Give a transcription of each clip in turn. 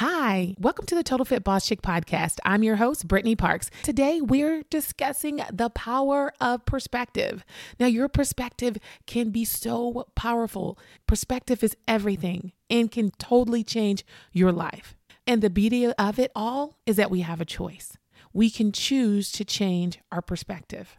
Hi, welcome to the Total Fit Boss Chick podcast. I'm your host, Brittany Parks. Today, we're discussing the power of perspective. Now, your perspective can be so powerful. Perspective is everything and can totally change your life. And the beauty of it all is that we have a choice. We can choose to change our perspective.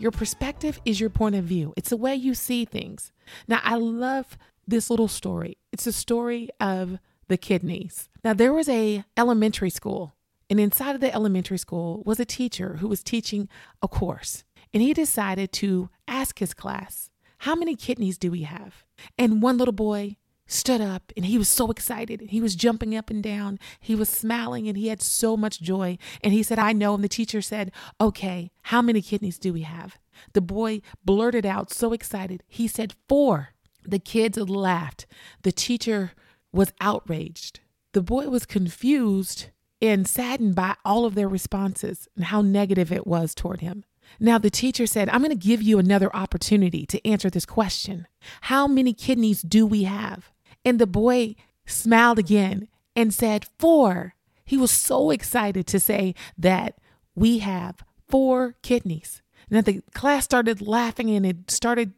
Your perspective is your point of view. It's the way you see things. Now, I love this little story. It's a story of the kidneys. Now, there was a elementary school, and inside of the elementary school was a teacher who was teaching a course. And he decided to ask his class, "How many kidneys do we have?" And one little boy stood up and he was so excited. He was jumping up and down. He was smiling and he had so much joy. And he said, I know. And the teacher said, Okay, how many kidneys do we have? The boy blurted out, so excited. He said, Four. The kids laughed. The teacher was outraged. The boy was confused and saddened by all of their responses and how negative it was toward him. Now, the teacher said, I'm going to give you another opportunity to answer this question How many kidneys do we have? And the boy smiled again and said, Four. He was so excited to say that we have four kidneys. Now the class started laughing and it started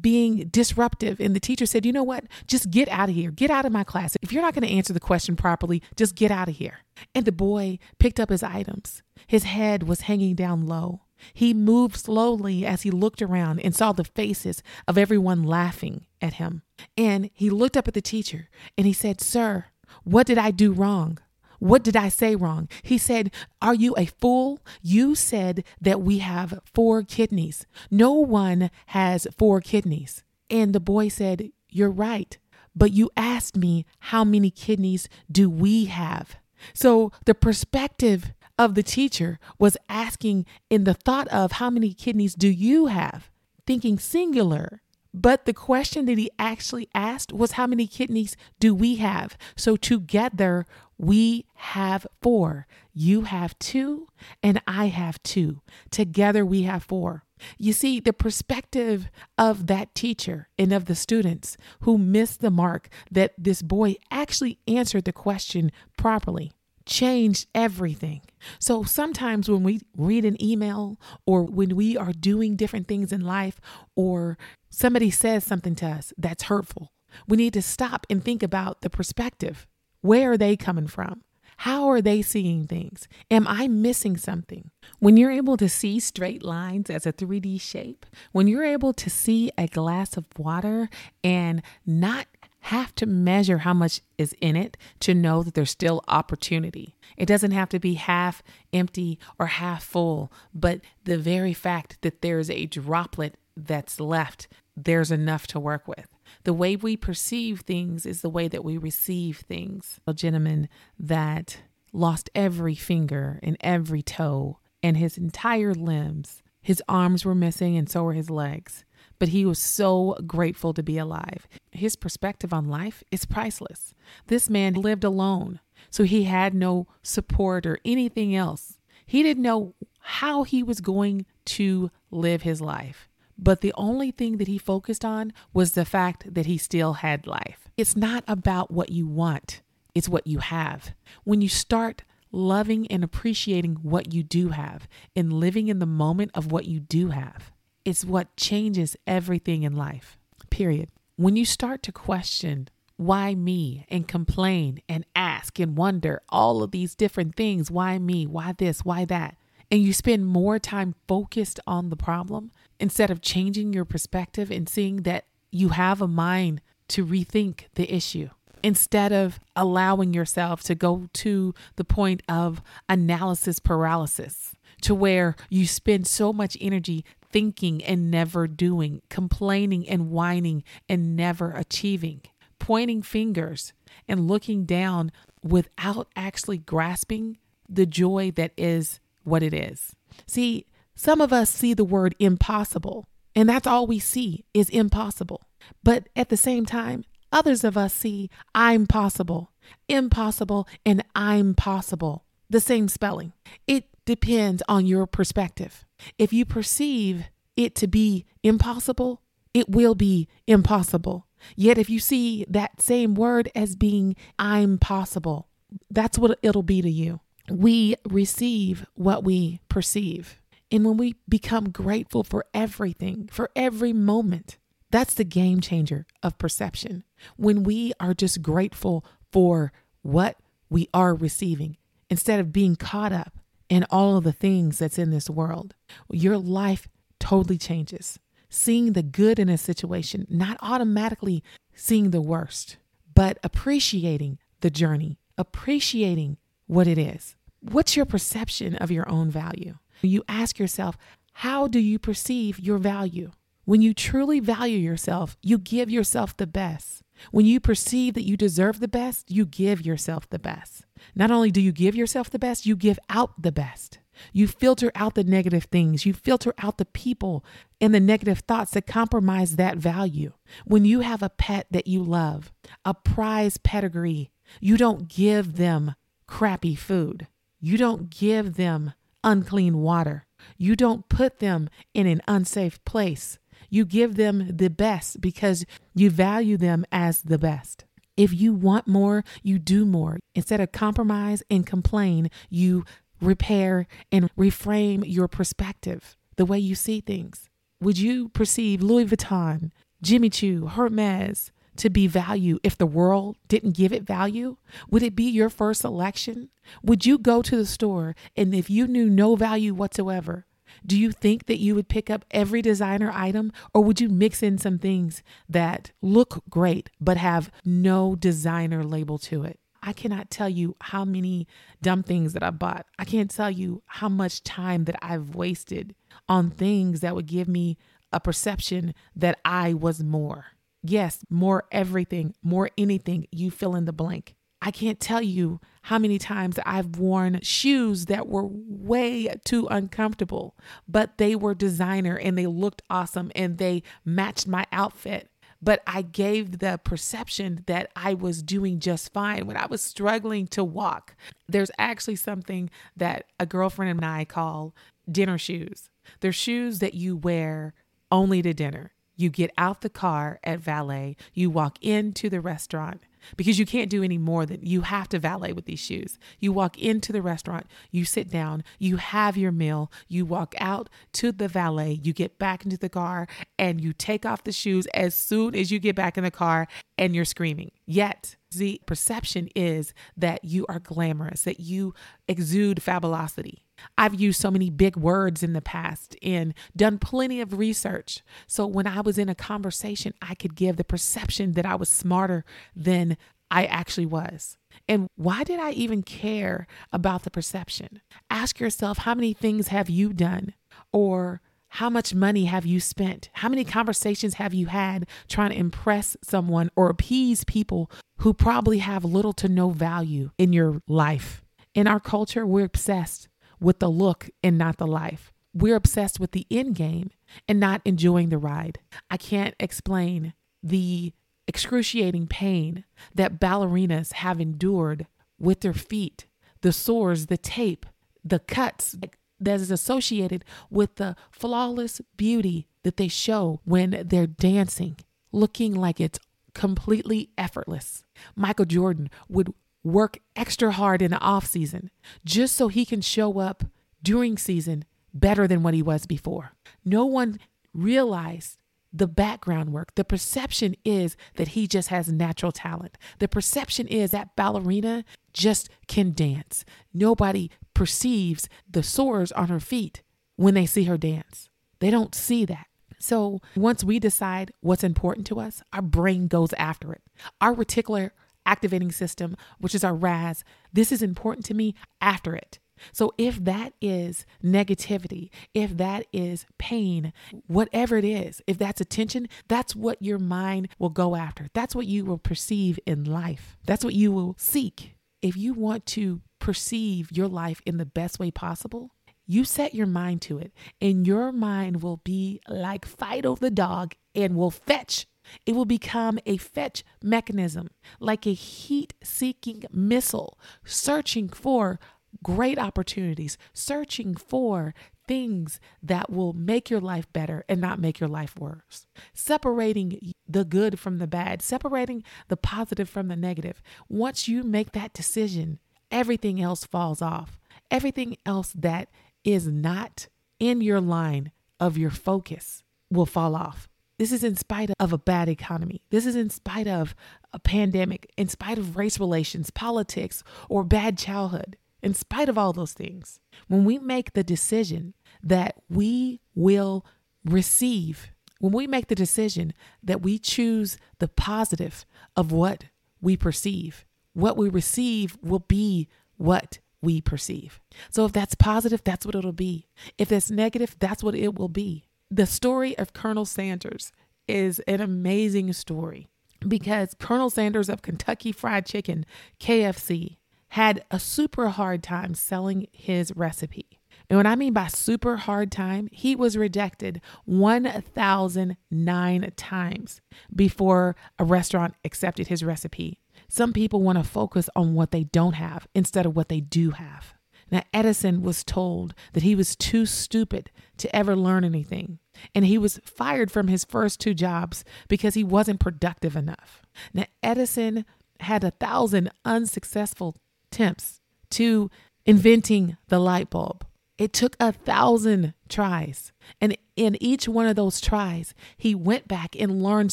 being disruptive. And the teacher said, You know what? Just get out of here. Get out of my class. If you're not going to answer the question properly, just get out of here. And the boy picked up his items. His head was hanging down low. He moved slowly as he looked around and saw the faces of everyone laughing at him. And he looked up at the teacher and he said, Sir, what did I do wrong? What did I say wrong? He said, Are you a fool? You said that we have four kidneys. No one has four kidneys. And the boy said, You're right. But you asked me, How many kidneys do we have? So the perspective of the teacher was asking in the thought of how many kidneys do you have? Thinking singular. But the question that he actually asked was how many kidneys do we have? So together we have four. You have two, and I have two. Together we have four. You see, the perspective of that teacher and of the students who missed the mark that this boy actually answered the question properly changed everything. So sometimes when we read an email or when we are doing different things in life or somebody says something to us that's hurtful, we need to stop and think about the perspective. Where are they coming from? How are they seeing things? Am I missing something? When you're able to see straight lines as a 3D shape, when you're able to see a glass of water and not have to measure how much is in it to know that there's still opportunity. It doesn't have to be half empty or half full, but the very fact that there's a droplet that's left, there's enough to work with. The way we perceive things is the way that we receive things. A gentleman that lost every finger and every toe and his entire limbs. His arms were missing, and so were his legs but he was so grateful to be alive. His perspective on life is priceless. This man lived alone, so he had no support or anything else. He didn't know how he was going to live his life. But the only thing that he focused on was the fact that he still had life. It's not about what you want, it's what you have. When you start loving and appreciating what you do have and living in the moment of what you do have, it's what changes everything in life, period. When you start to question why me and complain and ask and wonder all of these different things why me, why this, why that and you spend more time focused on the problem instead of changing your perspective and seeing that you have a mind to rethink the issue instead of allowing yourself to go to the point of analysis paralysis to where you spend so much energy thinking and never doing, complaining and whining and never achieving, pointing fingers and looking down without actually grasping the joy that is what it is. See, some of us see the word impossible, and that's all we see is impossible. But at the same time, others of us see I'm possible, impossible, and I'm possible. The same spelling. It depends on your perspective. If you perceive it to be impossible, it will be impossible. Yet if you see that same word as being I'm possible, that's what it'll be to you. We receive what we perceive. And when we become grateful for everything, for every moment, that's the game changer of perception. When we are just grateful for what we are receiving instead of being caught up in all of the things that's in this world, your life totally changes. Seeing the good in a situation, not automatically seeing the worst, but appreciating the journey, appreciating what it is. What's your perception of your own value? You ask yourself, how do you perceive your value? When you truly value yourself, you give yourself the best. When you perceive that you deserve the best, you give yourself the best. Not only do you give yourself the best, you give out the best. You filter out the negative things. You filter out the people and the negative thoughts that compromise that value. When you have a pet that you love, a prize pedigree, you don't give them crappy food. You don't give them unclean water. You don't put them in an unsafe place. You give them the best because you value them as the best. If you want more, you do more. Instead of compromise and complain, you repair and reframe your perspective, the way you see things. Would you perceive Louis Vuitton, Jimmy Choo, Hermes to be value if the world didn't give it value? Would it be your first selection? Would you go to the store and if you knew no value whatsoever, do you think that you would pick up every designer item or would you mix in some things that look great but have no designer label to it? I cannot tell you how many dumb things that I bought. I can't tell you how much time that I've wasted on things that would give me a perception that I was more. Yes, more everything, more anything, you fill in the blank. I can't tell you how many times I've worn shoes that were way too uncomfortable, but they were designer and they looked awesome and they matched my outfit but I gave the perception that I was doing just fine when I was struggling to walk. There's actually something that a girlfriend and I call dinner shoes. They're shoes that you wear only to dinner. You get out the car at valet, you walk into the restaurant, because you can't do any more than you have to valet with these shoes. You walk into the restaurant, you sit down, you have your meal, you walk out to the valet, you get back into the car, and you take off the shoes as soon as you get back in the car and you're screaming. Yet, the perception is that you are glamorous, that you exude fabulosity. I've used so many big words in the past and done plenty of research. So when I was in a conversation, I could give the perception that I was smarter than I actually was. And why did I even care about the perception? Ask yourself how many things have you done or how much money have you spent? How many conversations have you had trying to impress someone or appease people who probably have little to no value in your life? In our culture, we're obsessed with the look and not the life. We're obsessed with the end game and not enjoying the ride. I can't explain the excruciating pain that ballerinas have endured with their feet, the sores, the tape, the cuts that is associated with the flawless beauty that they show when they're dancing, looking like it's completely effortless. Michael Jordan would work extra hard in the off season just so he can show up during season better than what he was before. No one realized the background work. The perception is that he just has natural talent. The perception is that ballerina just can dance. Nobody perceives the sores on her feet when they see her dance. They don't see that. So once we decide what's important to us, our brain goes after it. Our reticular activating system, which is our RAS, this is important to me after it. So if that is negativity, if that is pain, whatever it is, if that's attention, that's what your mind will go after. That's what you will perceive in life. That's what you will seek. If you want to perceive your life in the best way possible, you set your mind to it, and your mind will be like Fido the dog and will fetch. It will become a fetch mechanism, like a heat seeking missile searching for great opportunities, searching for things that will make your life better and not make your life worse. Separating the good from the bad, separating the positive from the negative. Once you make that decision, everything else falls off. Everything else that is not in your line of your focus will fall off. This is in spite of a bad economy. This is in spite of a pandemic, in spite of race relations, politics, or bad childhood, in spite of all those things. When we make the decision that we will receive, when we make the decision that we choose the positive of what we perceive, what we receive will be what we perceive. So if that's positive, that's what it'll be. If it's negative, that's what it will be. The story of Colonel Sanders is an amazing story because Colonel Sanders of Kentucky Fried Chicken, KFC, had a super hard time selling his recipe. And what I mean by super hard time, he was rejected 1,009 times before a restaurant accepted his recipe. Some people want to focus on what they don't have instead of what they do have. Now, Edison was told that he was too stupid to ever learn anything, and he was fired from his first two jobs because he wasn't productive enough. Now, Edison had a thousand unsuccessful attempts to inventing the light bulb. It took a thousand tries. And in each one of those tries, he went back and learned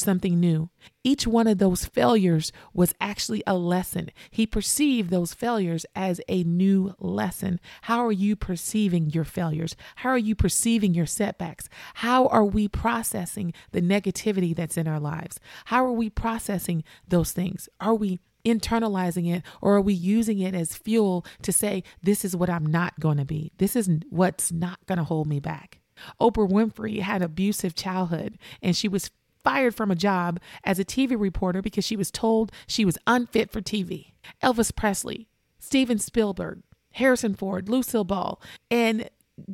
something new. Each one of those failures was actually a lesson. He perceived those failures as a new lesson. How are you perceiving your failures? How are you perceiving your setbacks? How are we processing the negativity that's in our lives? How are we processing those things? Are we internalizing it or are we using it as fuel to say, this is what I'm not going to be? This is what's not going to hold me back. Oprah Winfrey had abusive childhood and she was fired from a job as a TV reporter because she was told she was unfit for TV. Elvis Presley, Steven Spielberg, Harrison Ford, Lucille Ball, and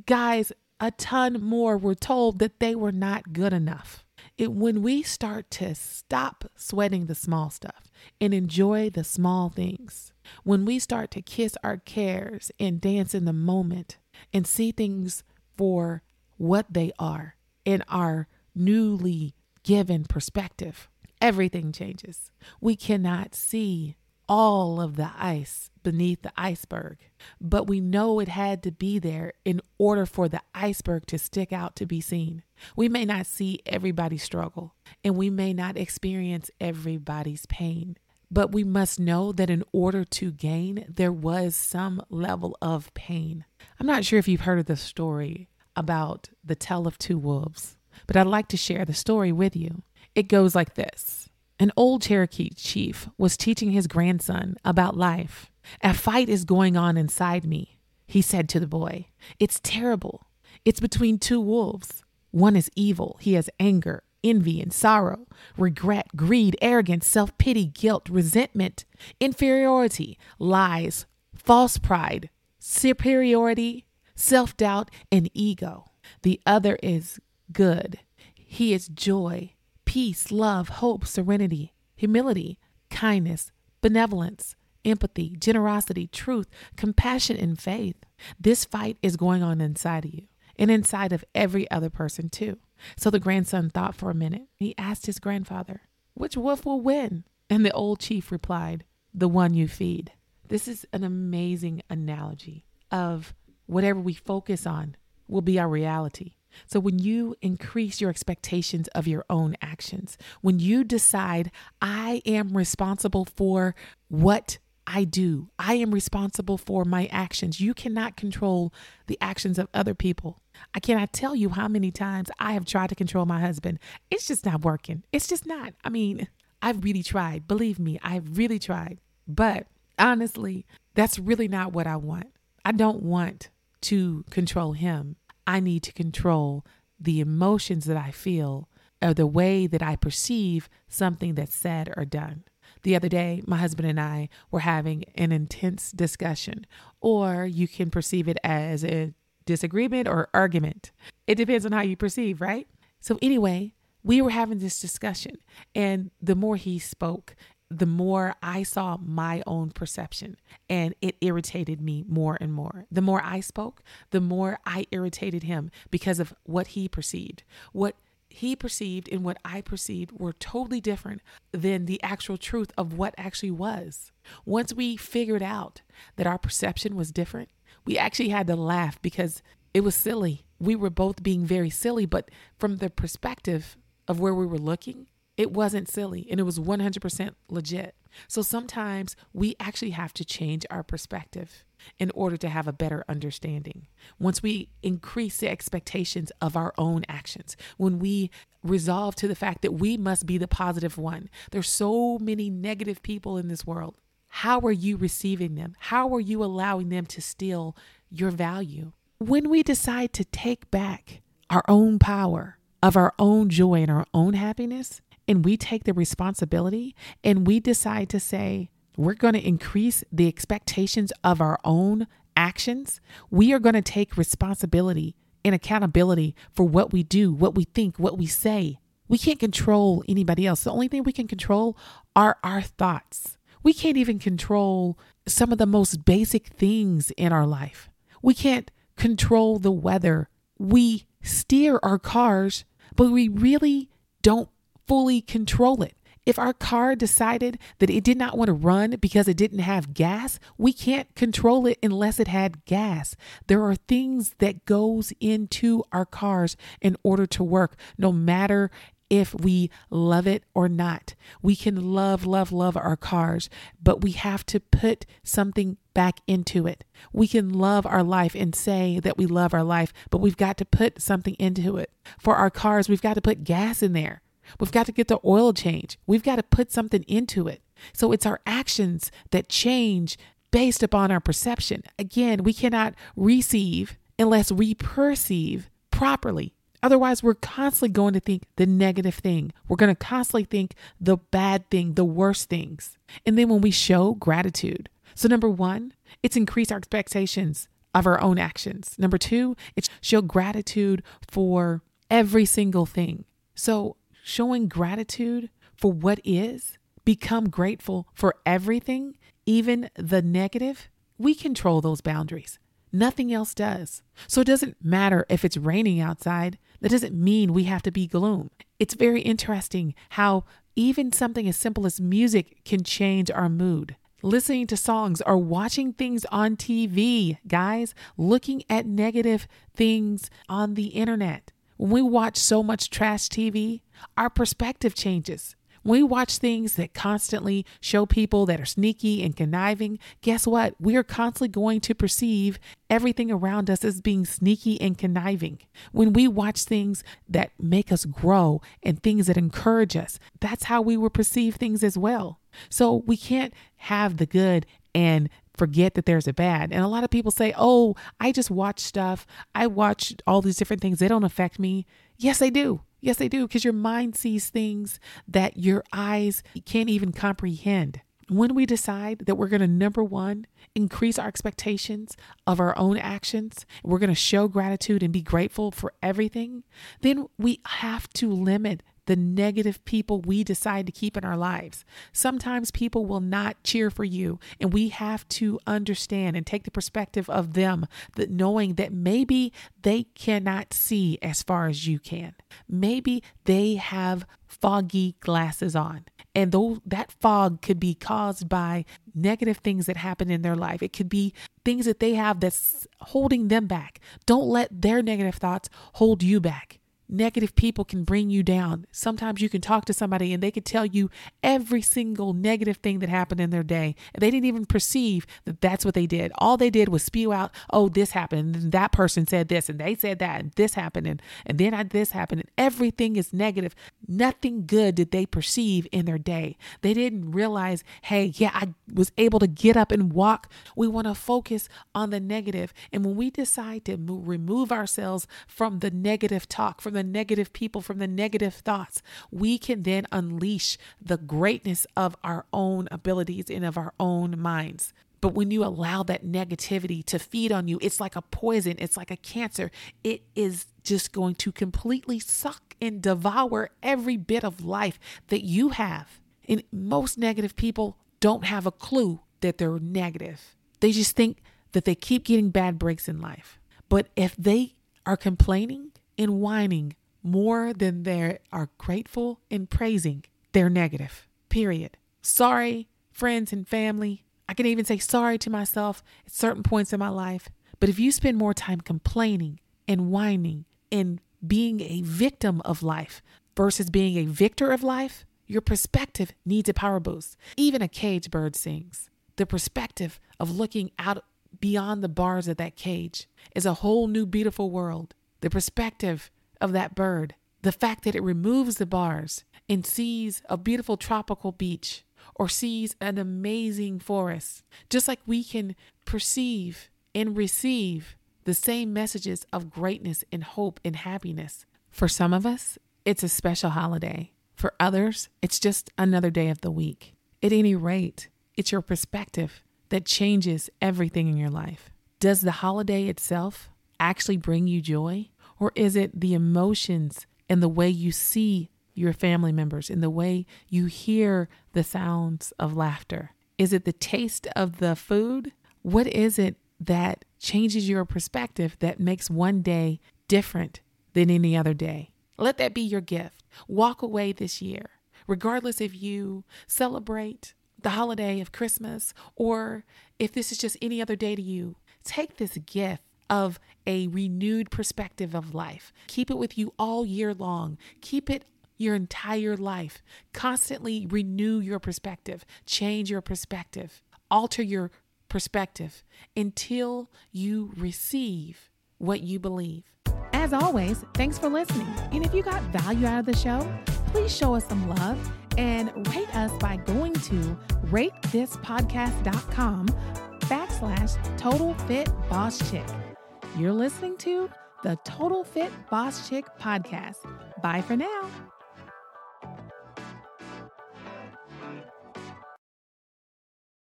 guys, a ton more were told that they were not good enough. It, when we start to stop sweating the small stuff and enjoy the small things, when we start to kiss our cares and dance in the moment and see things for what they are in our newly given perspective, everything changes. We cannot see all of the ice beneath the iceberg, but we know it had to be there in order for the iceberg to stick out to be seen. We may not see everybody's struggle and we may not experience everybody's pain, but we must know that in order to gain, there was some level of pain. I'm not sure if you've heard of the story about the tale of two wolves, but I'd like to share the story with you. It goes like this An old Cherokee chief was teaching his grandson about life. A fight is going on inside me, he said to the boy. It's terrible. It's between two wolves. One is evil, he has anger, envy, and sorrow, regret, greed, arrogance, self pity, guilt, resentment, inferiority, lies, false pride, superiority, self doubt, and ego. The other is good. He is joy, peace, love, hope, serenity, humility, kindness, benevolence, empathy, generosity, truth, compassion, and faith. This fight is going on inside of you and inside of every other person, too. So the grandson thought for a minute. He asked his grandfather, Which wolf will win? And the old chief replied, The one you feed. This is an amazing analogy of whatever we focus on will be our reality. So, when you increase your expectations of your own actions, when you decide, I am responsible for what I do. I am responsible for my actions. You cannot control the actions of other people. I cannot tell you how many times I have tried to control my husband. It's just not working. It's just not. I mean, I've really tried. Believe me, I've really tried. But honestly, that's really not what I want. I don't want to control him. I need to control the emotions that I feel or the way that I perceive something that's said or done. The other day, my husband and I were having an intense discussion, or you can perceive it as a disagreement or argument. It depends on how you perceive, right? So, anyway, we were having this discussion, and the more he spoke, the more I saw my own perception, and it irritated me more and more. The more I spoke, the more I irritated him because of what he perceived. What he perceived and what I perceived were totally different than the actual truth of what actually was. Once we figured out that our perception was different, we actually had to laugh because it was silly. We were both being very silly, but from the perspective of where we were looking, it wasn't silly and it was 100% legit. So sometimes we actually have to change our perspective in order to have a better understanding. Once we increase the expectations of our own actions, when we resolve to the fact that we must be the positive one, there's so many negative people in this world. How are you receiving them? How are you allowing them to steal your value? When we decide to take back our own power of our own joy and our own happiness, and we take the responsibility and we decide to say, we're going to increase the expectations of our own actions, we are going to take responsibility and accountability for what we do, what we think, what we say. We can't control anybody else. The only thing we can control are our thoughts. We can't even control some of the most basic things in our life. We can't control the weather. We steer our cars, but we really don't fully control it. If our car decided that it did not want to run because it didn't have gas, we can't control it unless it had gas. There are things that goes into our cars in order to work no matter if we love it or not. We can love, love, love our cars, but we have to put something back into it. We can love our life and say that we love our life, but we've got to put something into it. For our cars, we've got to put gas in there. We've got to get the oil change. We've got to put something into it. So it's our actions that change based upon our perception. Again, we cannot receive unless we perceive properly. Otherwise, we're constantly going to think the negative thing. We're going to constantly think the bad thing, the worst things. And then when we show gratitude, so number one, it's increase our expectations of our own actions. Number two, it's show gratitude for every single thing. So showing gratitude for what is, become grateful for everything, even the negative, we control those boundaries. Nothing else does. So it doesn't matter if it's raining outside. That doesn't mean we have to be gloom. It's very interesting how even something as simple as music can change our mood. Listening to songs or watching things on TV, guys, looking at negative things on the internet. When we watch so much trash TV, our perspective changes. When we watch things that constantly show people that are sneaky and conniving, guess what? We are constantly going to perceive everything around us as being sneaky and conniving. When we watch things that make us grow and things that encourage us, that's how we will perceive things as well. So we can't have the good and forget that there's a bad. And a lot of people say, oh, I just watch stuff. I watch all these different things. They don't affect me. Yes, they do. Yes, they do. Because your mind sees things that your eyes can't even comprehend. When we decide that we're going to, number one, increase our expectations of our own actions, we're going to show gratitude and be grateful for everything, then we have to limit the negative people we decide to keep in our lives. Sometimes people will not cheer for you, and we have to understand and take the perspective of them that knowing that maybe they cannot see as far as you can. Maybe they have foggy glasses on. And though that fog could be caused by negative things that happen in their life, it could be things that they have that's holding them back. Don't let their negative thoughts hold you back. Negative people can bring you down. Sometimes you can talk to somebody and they could tell you every single negative thing that happened in their day. And they didn't even perceive that that's what they did. All they did was spew out, oh, this happened. And that person said this and they said that and this happened. And, and then I, this happened. And everything is negative. Nothing good did they perceive in their day. They didn't realize, hey, yeah, I was able to get up and walk. We want to focus on the negative. And when we decide to move, remove ourselves from the negative talk, from the negative people, from the negative thoughts, we can then unleash the greatness of our own abilities and of our own minds. But when you allow that negativity to feed on you, it's like a poison, it's like a cancer. It is just going to completely suck and devour every bit of life that you have. And most negative people don't have a clue that they're negative. They just think that they keep getting bad breaks in life. But if they are complaining and whining more than they are grateful and praising, they're negative. Period. Sorry, friends and family. I can even say sorry to myself at certain points in my life. But if you spend more time complaining and whining and being a victim of life versus being a victor of life, your perspective needs a power boost. Even a cage bird sings. The perspective of looking out beyond the bars of that cage is a whole new beautiful world. The perspective of that bird, the fact that it removes the bars and sees a beautiful tropical beach or sees an amazing forest, just like we can perceive and receive the same messages of greatness and hope and happiness. For some of us, it's a special holiday. For others, it's just another day of the week. At any rate, it's your perspective that changes everything in your life. Does the holiday itself actually bring you joy? Or is it the emotions and the way you see your family members and the way you hear the sounds of laughter? Is it the taste of the food? What is it that changes your perspective that makes one day different than any other day? Let that be your gift. Walk away this year, regardless if you celebrate the holiday of Christmas or if this is just any other day to you. Take this gift of a renewed perspective of life. Keep it with you all year long. Keep it your entire life. Constantly renew your perspective, change your perspective, alter your perspective until you receive what you believe. As always, thanks for listening. And if you got value out of the show, please show us some love and rate us by going to ratethispodcast.com backslash total fit boss chick. You're listening to the Total Fit Boss Chick podcast. Bye for now.